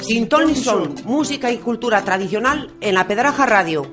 Sin ton ni son, música y cultura tradicional en la Pedraja Radio.